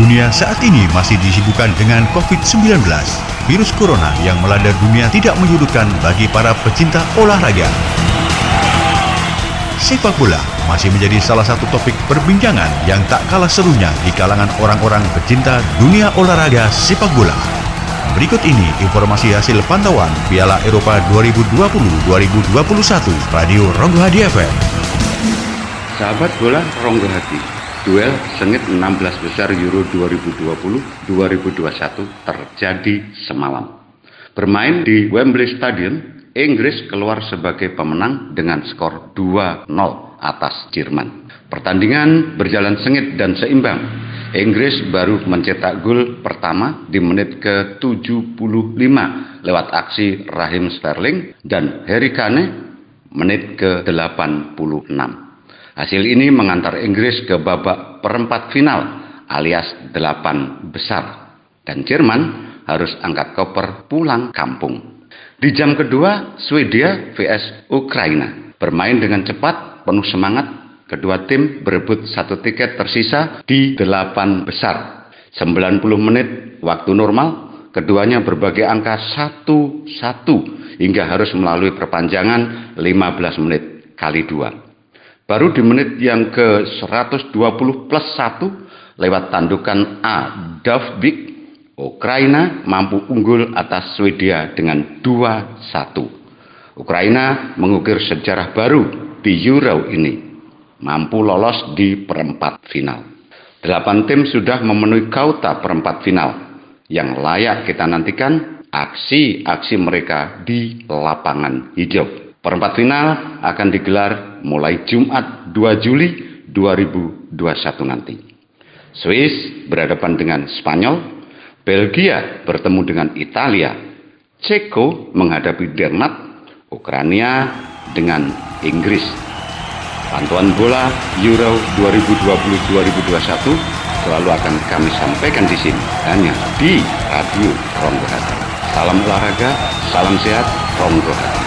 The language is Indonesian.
dunia saat ini masih disibukkan dengan COVID-19. Virus corona yang melanda dunia tidak menyurutkan bagi para pecinta olahraga. Sepak bola masih menjadi salah satu topik perbincangan yang tak kalah serunya di kalangan orang-orang pecinta dunia olahraga sepak bola. Berikut ini informasi hasil pantauan Piala Eropa 2020-2021 Radio Ronggo Hadi FM. Sahabat bola Ronggo Hadi, duel sengit 16 besar Euro 2020-2021 terjadi semalam. Bermain di Wembley Stadium, Inggris keluar sebagai pemenang dengan skor 2-0 atas Jerman. Pertandingan berjalan sengit dan seimbang Inggris baru mencetak gol pertama di menit ke-75 lewat aksi Rahim Sterling dan Harry Kane menit ke-86. Hasil ini mengantar Inggris ke babak perempat final alias delapan besar dan Jerman harus angkat koper pulang kampung. Di jam kedua, Swedia vs Ukraina bermain dengan cepat, penuh semangat Kedua tim berebut satu tiket tersisa di delapan besar. 90 menit waktu normal, keduanya berbagai angka satu-satu hingga harus melalui perpanjangan 15 menit kali dua. Baru di menit yang ke 120 plus 1 lewat tandukan A Dovbik, Ukraina mampu unggul atas Swedia dengan 2-1. Ukraina mengukir sejarah baru di Euro ini mampu lolos di perempat final. Delapan tim sudah memenuhi kauta perempat final yang layak kita nantikan aksi-aksi mereka di lapangan hijau. Perempat final akan digelar mulai Jumat 2 Juli 2021 nanti. Swiss berhadapan dengan Spanyol, Belgia bertemu dengan Italia, Ceko menghadapi Denmark, Ukraina dengan Inggris Pantauan bola Euro 2020-2021 selalu akan kami sampaikan di sini hanya di Radio Ronggo. Salam olahraga, salam sehat, Ronggo.